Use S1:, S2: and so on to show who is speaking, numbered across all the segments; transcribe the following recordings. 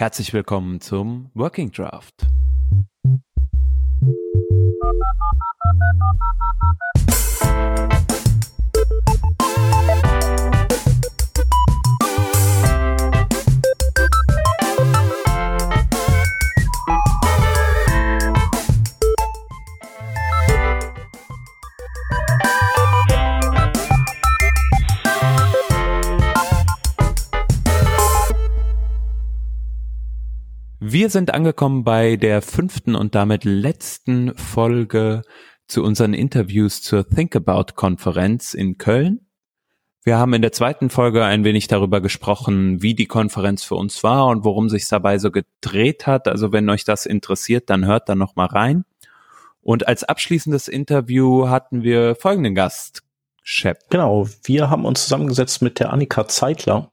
S1: Herzlich willkommen zum Working Draft. Wir sind angekommen bei der fünften und damit letzten Folge zu unseren Interviews zur Think About Konferenz in Köln. Wir haben in der zweiten Folge ein wenig darüber gesprochen, wie die Konferenz für uns war und worum sich dabei so gedreht hat. Also wenn euch das interessiert, dann hört da noch mal rein. Und als abschließendes Interview hatten wir folgenden Gast, Shep.
S2: Genau, wir haben uns zusammengesetzt mit der Annika Zeitler.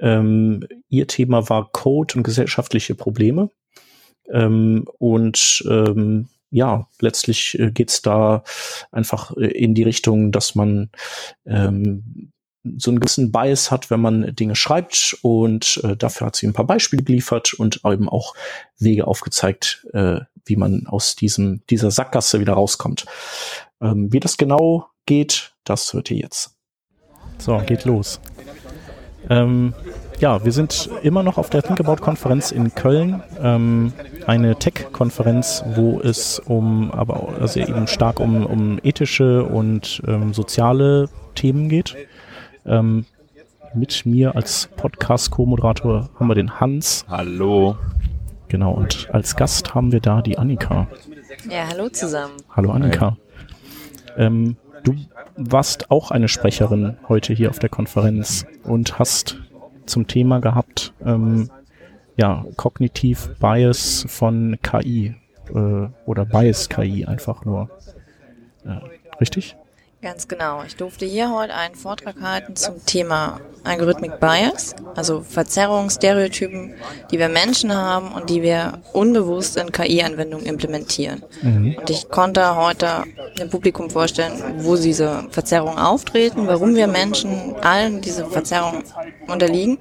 S2: Ähm, ihr Thema war Code und gesellschaftliche Probleme. Ähm, und ähm, ja, letztlich äh, geht's da einfach äh, in die Richtung, dass man ähm, so einen gewissen Bias hat, wenn man Dinge schreibt und äh, dafür hat sie ein paar Beispiele geliefert und eben auch Wege aufgezeigt, äh, wie man aus diesem dieser Sackgasse wieder rauskommt. Ähm, wie das genau geht, das hört ihr jetzt.
S3: So, geht los. Ähm, ja, wir sind immer noch auf der Thinkabout-Konferenz in Köln. Ähm, eine Tech-Konferenz, wo es um, aber also eben stark um, um ethische und ähm, soziale Themen geht. Ähm, mit mir als Podcast-Co-Moderator haben wir den Hans.
S1: Hallo.
S3: Genau, und als Gast haben wir da die Annika.
S4: Ja, hallo zusammen.
S3: Hallo Annika. Ähm, du warst auch eine Sprecherin heute hier auf der Konferenz und hast zum Thema gehabt, ähm, ja, kognitiv Bias von KI äh, oder Bias KI einfach nur. Äh, richtig?
S4: Ganz genau. Ich durfte hier heute einen Vortrag halten zum Thema Algorithmic Bias, also Verzerrungen, Stereotypen, die wir Menschen haben und die wir unbewusst in KI-Anwendungen implementieren. Mhm. Und ich konnte heute dem Publikum vorstellen, wo diese Verzerrungen auftreten, warum wir Menschen allen diese Verzerrungen unterliegen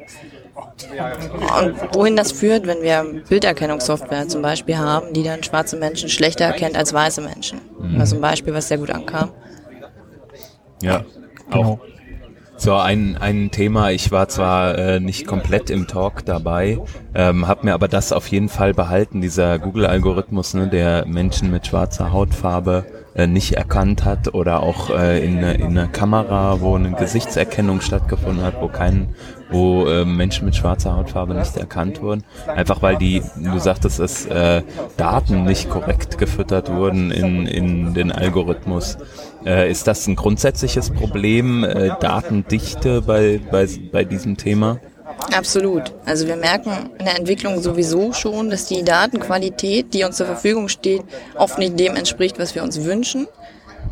S4: und wohin das führt, wenn wir Bilderkennungssoftware zum Beispiel haben, die dann schwarze Menschen schlechter erkennt als weiße Menschen. Mhm. Also ein Beispiel, was sehr gut ankam.
S1: Ja, genau. auch so ein, ein Thema, ich war zwar äh, nicht komplett im Talk dabei, ähm, habe mir aber das auf jeden Fall behalten, dieser Google-Algorithmus, ne, der Menschen mit schwarzer Hautfarbe äh, nicht erkannt hat oder auch äh, in, in einer Kamera, wo eine Gesichtserkennung stattgefunden hat, wo kein, wo äh, Menschen mit schwarzer Hautfarbe nicht erkannt wurden. Einfach weil die, du sagtest es, äh, Daten nicht korrekt gefüttert wurden in, in den Algorithmus. Äh, ist das ein grundsätzliches Problem, äh, Datendichte bei, bei, bei diesem Thema?
S4: Absolut. Also wir merken in der Entwicklung sowieso schon, dass die Datenqualität, die uns zur Verfügung steht, oft nicht dem entspricht, was wir uns wünschen.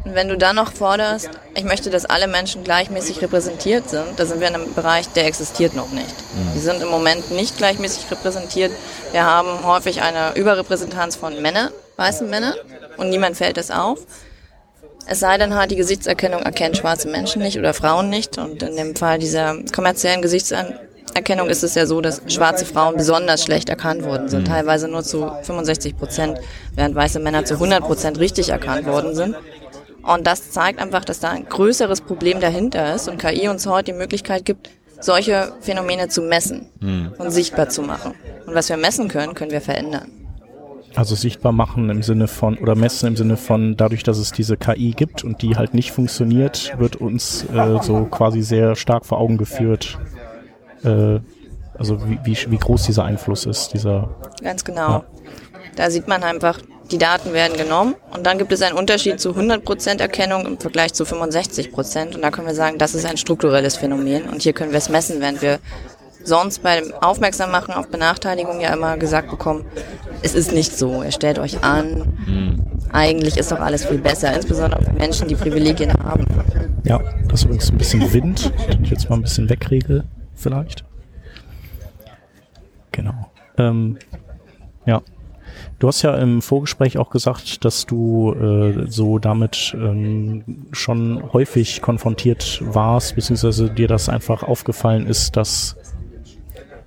S4: Und wenn du dann noch forderst, ich möchte, dass alle Menschen gleichmäßig repräsentiert sind, da sind wir in einem Bereich, der existiert noch nicht. Mhm. Die sind im Moment nicht gleichmäßig repräsentiert. Wir haben häufig eine Überrepräsentanz von Männern, weißen Männern, und niemand fällt das auf. Es sei denn halt, die Gesichtserkennung erkennt schwarze Menschen nicht oder Frauen nicht. Und in dem Fall dieser kommerziellen Gesichtserkennung ist es ja so, dass schwarze Frauen besonders schlecht erkannt worden sind. Mhm. Teilweise nur zu 65 Prozent, während weiße Männer zu 100 Prozent richtig erkannt worden sind. Und das zeigt einfach, dass da ein größeres Problem dahinter ist und KI uns heute die Möglichkeit gibt, solche Phänomene zu messen mhm. und sichtbar zu machen. Und was wir messen können, können wir verändern.
S3: Also sichtbar machen im Sinne von, oder messen im Sinne von, dadurch, dass es diese KI gibt und die halt nicht funktioniert, wird uns äh, so quasi sehr stark vor Augen geführt, äh, also wie, wie, wie groß dieser Einfluss ist, dieser.
S4: Ganz genau. Ja. Da sieht man einfach, die Daten werden genommen und dann gibt es einen Unterschied zu 100% Erkennung im Vergleich zu 65% und da können wir sagen, das ist ein strukturelles Phänomen und hier können wir es messen, während wir sonst beim Aufmerksammachen auf Benachteiligung ja immer gesagt bekommen, es ist nicht so, er stellt euch an, mhm. eigentlich ist doch alles viel besser, insbesondere für Menschen, die Privilegien haben.
S3: Ja, das ist übrigens ein bisschen Wind, den ich jetzt mal ein bisschen wegregel, vielleicht. Genau. Ähm, ja. Du hast ja im Vorgespräch auch gesagt, dass du äh, so damit ähm, schon häufig konfrontiert warst, beziehungsweise dir das einfach aufgefallen ist, dass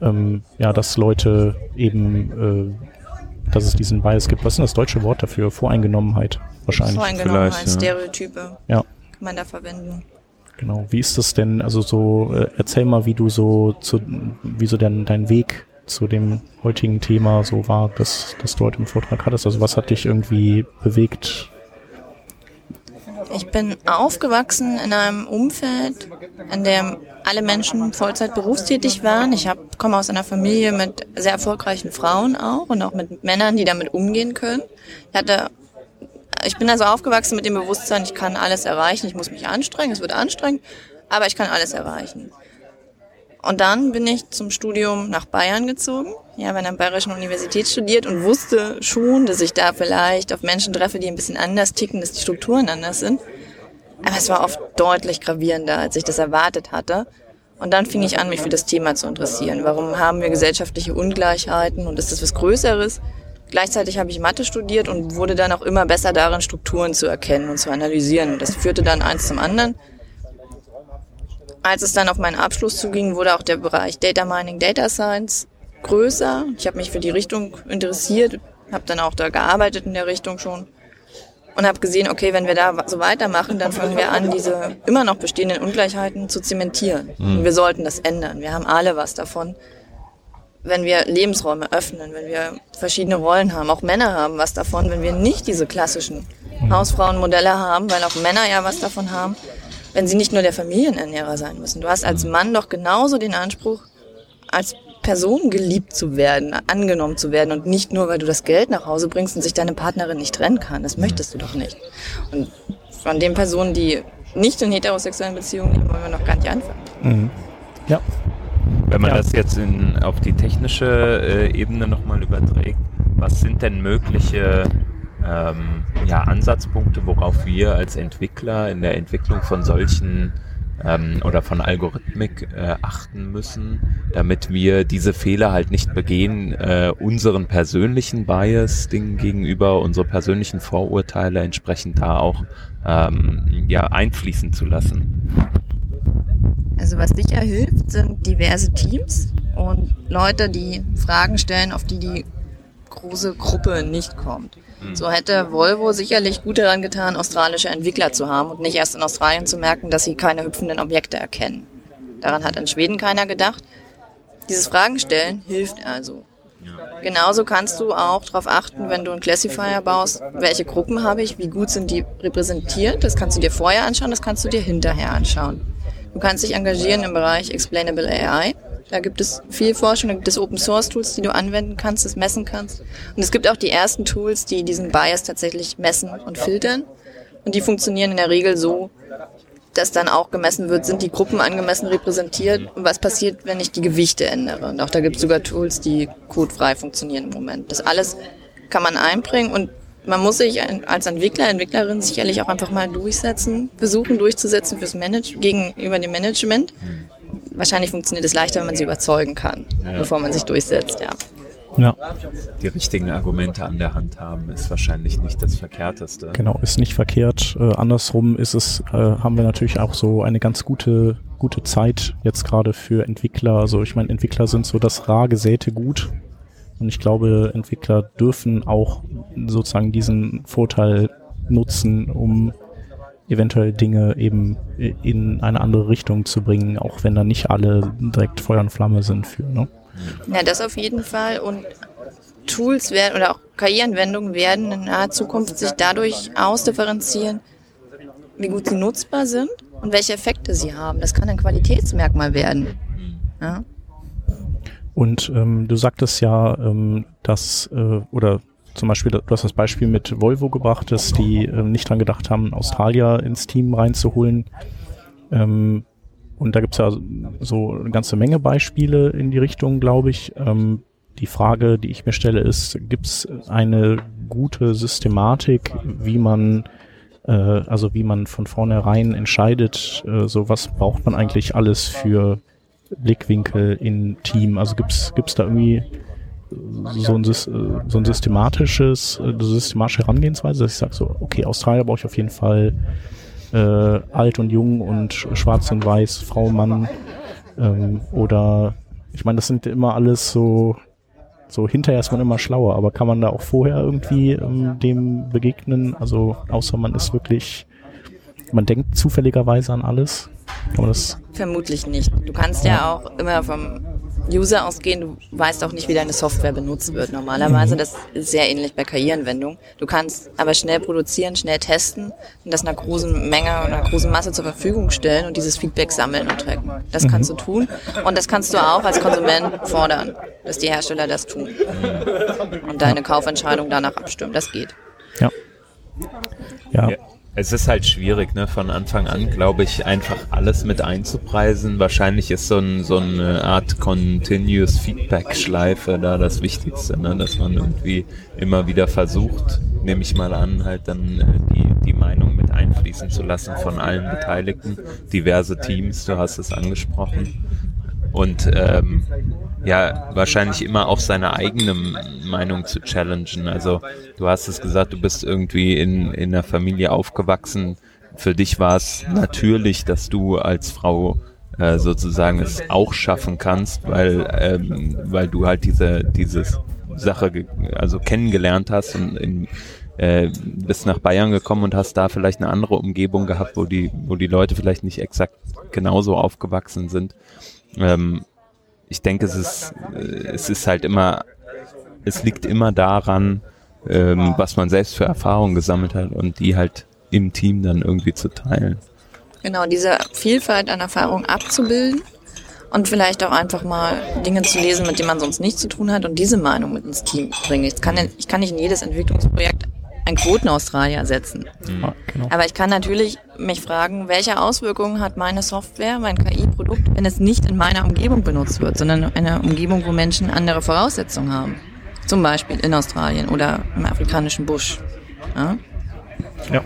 S3: ähm, ja, dass Leute eben, äh, dass es diesen Bias gibt. Was ist denn das deutsche Wort dafür? Voreingenommenheit wahrscheinlich.
S4: Voreingenommenheit,
S1: Vielleicht.
S4: Stereotype
S3: Ja.
S4: kann man da verwenden.
S3: Genau. Wie ist das denn? Also so, äh, erzähl mal, wie du so zu, wie so dein, dein Weg zu dem heutigen Thema so war, dass, dass du heute im Vortrag hattest. Also was hat dich irgendwie bewegt?
S4: Ich bin aufgewachsen in einem Umfeld, in dem alle Menschen Vollzeit berufstätig waren. Ich hab, komme aus einer Familie mit sehr erfolgreichen Frauen auch und auch mit Männern, die damit umgehen können. Ich hatte ich bin also aufgewachsen mit dem Bewusstsein, ich kann alles erreichen, ich muss mich anstrengen, es wird anstrengend, aber ich kann alles erreichen. Und dann bin ich zum Studium nach Bayern gezogen. Ja, habe an der Bayerischen Universität studiert und wusste schon, dass ich da vielleicht auf Menschen treffe, die ein bisschen anders ticken, dass die Strukturen anders sind. Aber es war oft deutlich gravierender, als ich das erwartet hatte. Und dann fing ich an, mich für das Thema zu interessieren. Warum haben wir gesellschaftliche Ungleichheiten und ist das was Größeres? Gleichzeitig habe ich Mathe studiert und wurde dann auch immer besser darin, Strukturen zu erkennen und zu analysieren. Das führte dann eins zum anderen. Als es dann auf meinen Abschluss zuging, wurde auch der Bereich Data Mining, Data Science größer. Ich habe mich für die Richtung interessiert, habe dann auch da gearbeitet in der Richtung schon und habe gesehen, okay, wenn wir da so weitermachen, dann fangen wir an, diese immer noch bestehenden Ungleichheiten zu zementieren. Und wir sollten das ändern. Wir haben alle was davon wenn wir Lebensräume öffnen, wenn wir verschiedene Rollen haben. Auch Männer haben was davon, wenn wir nicht diese klassischen Hausfrauenmodelle haben, weil auch Männer ja was davon haben, wenn sie nicht nur der Familienernährer sein müssen. Du hast als Mann doch genauso den Anspruch, als Person geliebt zu werden, angenommen zu werden und nicht nur, weil du das Geld nach Hause bringst und sich deine Partnerin nicht trennen kann. Das möchtest du doch nicht. Und von den Personen, die nicht in heterosexuellen Beziehungen leben, wollen wir noch gar nicht anfangen.
S3: Ja.
S1: Wenn man
S3: Ja.
S1: das jetzt in, auf die technische äh, Ebene nochmal überträgt, was sind denn mögliche ähm, ja, Ansatzpunkte, worauf wir als Entwickler in der Entwicklung von solchen ähm, oder von Algorithmik äh, achten müssen, damit wir diese Fehler halt nicht begehen, äh, unseren persönlichen Bias-Dingen gegenüber, unsere persönlichen Vorurteile entsprechend da auch ähm, ja, einfließen zu lassen.
S4: Also was sicher hilft, sind diverse Teams und Leute, die Fragen stellen, auf die die große Gruppe nicht kommt. So hätte Volvo sicherlich gut daran getan, australische Entwickler zu haben und nicht erst in Australien zu merken, dass sie keine hüpfenden Objekte erkennen. Daran hat in Schweden keiner gedacht. Dieses Fragen stellen hilft also. Genauso kannst du auch darauf achten, wenn du einen Classifier baust, welche Gruppen habe ich, wie gut sind die repräsentiert. Das kannst du dir vorher anschauen, das kannst du dir hinterher anschauen. Du kannst dich engagieren im Bereich Explainable AI. Da gibt es viel Forschung, da gibt es Open Source Tools, die du anwenden kannst, das messen kannst. Und es gibt auch die ersten Tools, die diesen Bias tatsächlich messen und filtern. Und die funktionieren in der Regel so, dass dann auch gemessen wird, sind die Gruppen angemessen repräsentiert und was passiert, wenn ich die Gewichte ändere. Und auch da gibt es sogar Tools, die codefrei funktionieren im Moment. Das alles kann man einbringen und man muss sich als Entwickler, Entwicklerin sicherlich auch einfach mal durchsetzen, versuchen durchzusetzen fürs Manage gegenüber dem Management. Wahrscheinlich funktioniert es leichter, wenn man sie überzeugen kann, bevor man sich durchsetzt, ja.
S3: Ja,
S1: die richtigen Argumente an der Hand haben, ist wahrscheinlich nicht das Verkehrteste.
S3: genau, ist nicht verkehrt. Äh, andersrum ist es, äh, haben wir natürlich auch so eine ganz gute, gute Zeit jetzt gerade für Entwickler. Also ich meine, Entwickler sind so das rar gesäte Gut. Und ich glaube, Entwickler dürfen auch sozusagen diesen Vorteil nutzen, um eventuell Dinge eben in eine andere Richtung zu bringen, auch wenn da nicht alle direkt Feuer und Flamme sind für. Ne?
S4: Ja, das auf jeden Fall. Und Tools werden oder auch KI-Anwendungen werden in naher Zukunft sich dadurch ausdifferenzieren, wie gut sie nutzbar sind und welche Effekte sie haben. Das kann ein Qualitätsmerkmal werden. Ja.
S3: Und ähm, du sagtest ja, ähm, dass, äh, oder zum Beispiel, du hast das Beispiel mit Volvo gebracht, dass die ähm, nicht dran gedacht haben, Australier ins Team reinzuholen. Ähm, und da gibt's ja so eine ganze Menge Beispiele in die Richtung, glaube ich. Ähm, die Frage, die ich mir stelle, ist, gibt's eine gute Systematik, wie man äh, also wie man von vornherein entscheidet, äh, so was braucht man eigentlich alles für Blickwinkel in Team? Also gibt's gibt's da irgendwie so ein, so ein systematisches, äh, systematische Herangehensweise, dass ich sage so, okay, Australier brauche ich auf jeden Fall äh, alt und jung und schwarz und weiß, Frau, Mann ähm, oder Ich meine, das sind immer alles so, so hinterher ist man immer schlauer, aber kann man da auch vorher irgendwie ähm, dem begegnen? Also außer man ist wirklich, man denkt zufälligerweise an alles. Kann man das?
S4: Vermutlich nicht. Du kannst ja auch immer vom User ausgehen, du weißt auch nicht, wie deine Software benutzt wird normalerweise. Mhm. Das ist sehr ähnlich bei KI-Anwendungen. Du kannst aber schnell produzieren, schnell testen und das einer großen Menge, einer großen Masse zur Verfügung stellen und dieses Feedback sammeln und tracken. Das mhm. kannst du tun und das kannst du auch als Konsument fordern, dass die Hersteller das tun und deine Kaufentscheidung danach abstimmen. Das geht.
S1: Ja. Ja. Es ist halt schwierig, ne, von Anfang an, glaube ich, einfach alles mit einzupreisen. Wahrscheinlich ist so, ein, so eine Art Continuous Feedback-Schleife da das Wichtigste, ne, dass man irgendwie immer wieder versucht, nehme ich mal an, halt dann äh, die, die Meinung mit einfließen zu lassen von allen Beteiligten, diverse Teams, du hast es angesprochen. Und ähm, ja, wahrscheinlich immer auch seine eigene Meinung zu challengen. Also du hast es gesagt, du bist irgendwie in, in einer Familie aufgewachsen. Für dich war es natürlich, dass du als Frau äh, sozusagen es auch schaffen kannst, weil, ähm, weil du halt diese, dieses Sache also kennengelernt hast und in, äh, bist nach Bayern gekommen und hast da vielleicht eine andere Umgebung gehabt, wo die, wo die Leute vielleicht nicht exakt genauso aufgewachsen sind. Ähm, ich denke, es ist, äh, es ist halt immer, es liegt immer daran, ähm, was man selbst für Erfahrungen gesammelt hat und die halt im Team dann irgendwie zu teilen.
S4: Genau, diese Vielfalt an Erfahrungen abzubilden und vielleicht auch einfach mal Dinge zu lesen, mit denen man sonst nichts zu tun hat und diese Meinung mit ins Team bringen. Ich kann, ich kann nicht in jedes Entwicklungsprojekt ein Quoten-Australier setzen. Mhm. Genau. Aber ich kann natürlich mich fragen, welche Auswirkungen hat meine Software, mein KI-Produkt, wenn es nicht in meiner Umgebung benutzt wird, sondern in einer Umgebung, wo Menschen andere Voraussetzungen haben. Zum Beispiel in Australien oder im afrikanischen Busch. Ja?
S1: ja.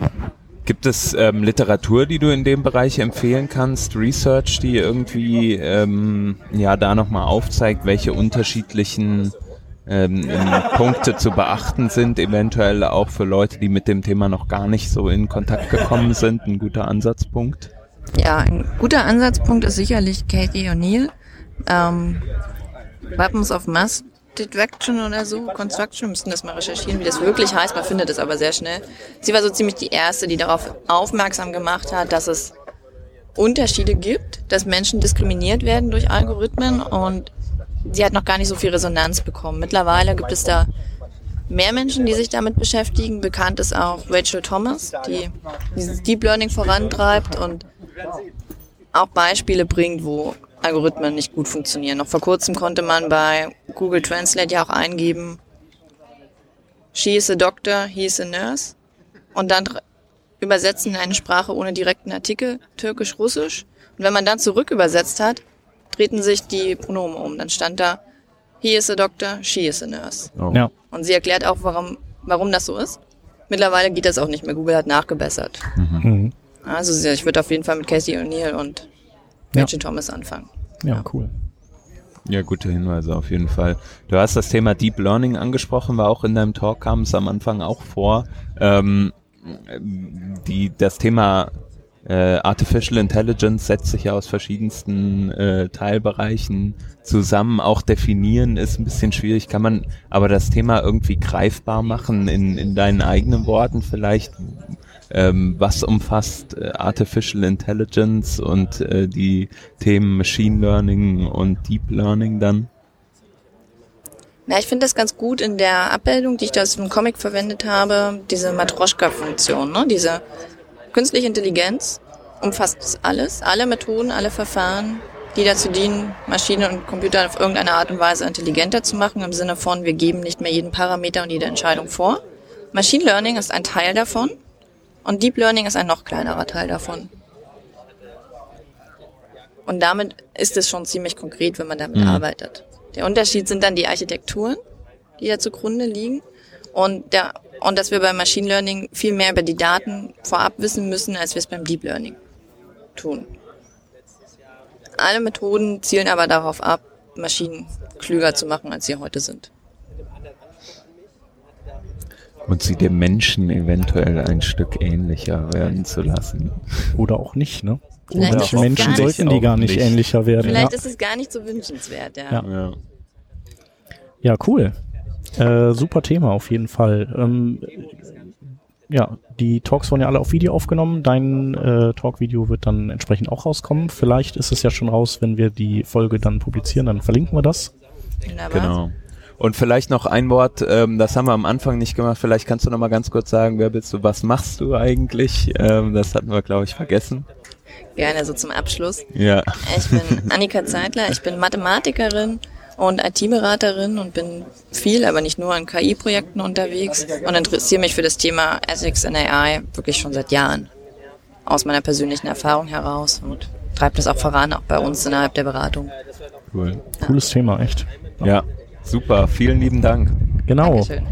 S1: Gibt es ähm, Literatur, die du in dem Bereich empfehlen kannst, Research, die irgendwie ähm, ja da nochmal aufzeigt, welche unterschiedlichen ähm, Punkte zu beachten sind, eventuell auch für Leute, die mit dem Thema noch gar nicht so in Kontakt gekommen sind, ein guter Ansatzpunkt?
S4: Ja, ein guter Ansatzpunkt ist sicherlich Katie O'Neill. Ähm, Weapons of Mass Deduction oder so, Construction, müssen das mal recherchieren, wie das wirklich heißt, man findet es aber sehr schnell. Sie war so ziemlich die erste, die darauf aufmerksam gemacht hat, dass es Unterschiede gibt, dass Menschen diskriminiert werden durch Algorithmen und sie hat noch gar nicht so viel Resonanz bekommen. Mittlerweile gibt es da mehr Menschen, die sich damit beschäftigen. Bekannt ist auch Rachel Thomas, die dieses Deep Learning vorantreibt und auch Beispiele bringt, wo Algorithmen nicht gut funktionieren. Noch vor kurzem konnte man bei Google Translate ja auch eingeben, she is a doctor, he is a nurse und dann übersetzen in eine Sprache ohne direkten Artikel, türkisch-russisch. Und wenn man dann zurück übersetzt hat, drehten sich die Pronomen um. Dann stand da, he is a doctor, she is a nurse. Oh. Ja. Und sie erklärt auch, warum, warum das so ist. Mittlerweile geht das auch nicht mehr. Google hat nachgebessert. Mhm. mhm. Also ich würde auf jeden Fall mit Casey O'Neill und Rachel ja. Thomas anfangen.
S3: Ja, ja, cool.
S1: Ja, gute Hinweise auf jeden Fall. Du hast das Thema Deep Learning angesprochen, war auch in deinem Talk, kam es am Anfang auch vor. Ähm, die, das Thema äh, Artificial Intelligence setzt sich ja aus verschiedensten äh, Teilbereichen zusammen. Auch definieren ist ein bisschen schwierig, kann man aber das Thema irgendwie greifbar machen in, in deinen eigenen Worten vielleicht. Ähm, was umfasst äh, Artificial Intelligence und äh, die Themen Machine Learning und Deep Learning dann?
S4: Na, ich finde das ganz gut in der Abbildung, die ich da aus dem Comic verwendet habe, diese Matroschka-Funktion, ne? diese Künstliche Intelligenz umfasst alles, alle Methoden, alle Verfahren, die dazu dienen, Maschinen und Computer auf irgendeine Art und Weise intelligenter zu machen, im Sinne von, wir geben nicht mehr jeden Parameter und jede Entscheidung vor. Machine Learning ist ein Teil davon und Deep Learning ist ein noch kleinerer Teil davon. Und damit ist es schon ziemlich konkret, wenn man damit mhm. arbeitet. Der Unterschied sind dann die Architekturen, die da zugrunde liegen und der und dass wir beim Machine Learning viel mehr über die Daten vorab wissen müssen, als wir es beim Deep Learning tun. Alle Methoden zielen aber darauf ab, Maschinen klüger zu machen, als sie heute sind.
S1: Und sie dem Menschen eventuell ein Stück ähnlicher werden zu lassen.
S3: Oder auch nicht, ne?
S4: Vielleicht
S5: Und
S4: ist es
S5: Menschen
S4: gar nicht
S5: sollten die gar nicht
S1: nicht.
S5: ähnlicher werden.
S4: Vielleicht
S5: Ja.
S4: ist es gar nicht so wünschenswert, ja.
S5: Ja.
S1: Ja.
S5: ja, cool. Äh, super Thema auf jeden Fall. Ähm, ja, die Talks wurden ja alle auf Video aufgenommen. Dein äh, Talk-Video wird dann entsprechend auch rauskommen. Vielleicht ist es ja schon raus, wenn wir die Folge dann publizieren, dann verlinken wir das.
S4: Wunderbar.
S1: Genau. Und vielleicht noch ein Wort, ähm, das haben wir am Anfang nicht gemacht. Vielleicht kannst du noch mal ganz kurz sagen, wer bist du, was machst du eigentlich? Ähm, das hatten wir, glaube ich, vergessen.
S4: Gerne so zum Abschluss.
S1: Ja.
S4: Ich bin Annika Zeitler, ich bin Mathematikerin und IT-Beraterin und bin viel, aber nicht nur an KI-Projekten unterwegs und interessiere mich für das Thema Ethics in AI wirklich schon seit Jahren. Aus meiner persönlichen Erfahrung heraus und treibt das auch voran, auch bei uns innerhalb der Beratung.
S1: Cool.
S5: Cooles Thema, echt.
S1: Ja. Super. Vielen lieben Dank.
S5: Genau.
S4: Dankeschön.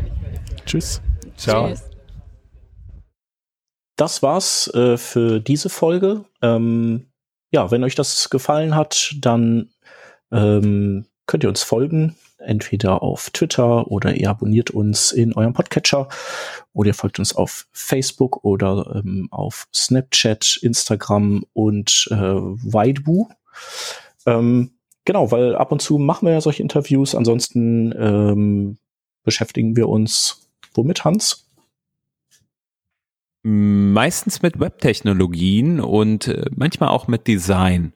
S5: Tschüss.
S1: Ciao.
S4: Tschüss.
S3: Das war's äh, für diese Folge. Ähm, ja, wenn euch das gefallen hat, dann ähm, könnt ihr uns folgen, entweder auf Twitter oder ihr abonniert uns in eurem Podcatcher oder ihr folgt uns auf Facebook oder ähm, auf Snapchat, Instagram und äh, Weibu. Ähm, genau, weil ab und zu machen wir ja solche Interviews. Ansonsten ähm, beschäftigen wir uns womit, Hans?
S1: Meistens mit Webtechnologien und äh, manchmal auch mit Design.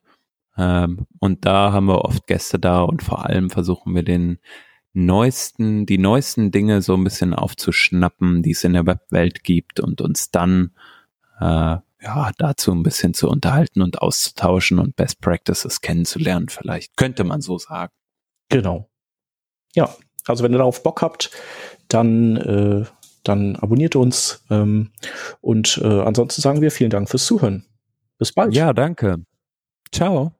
S1: Ähm, und da haben wir oft Gäste da und vor allem versuchen wir den neuesten, die neuesten Dinge so ein bisschen aufzuschnappen, die es in der Webwelt gibt und uns dann äh, ja dazu ein bisschen zu unterhalten und auszutauschen und Best Practices kennenzulernen. Vielleicht könnte man so sagen.
S3: Genau. Ja, also wenn ihr darauf Bock habt, dann, äh, dann abonniert uns. Ähm, und äh, ansonsten sagen wir vielen Dank fürs Zuhören. Bis bald.
S1: Ja, danke. Ciao.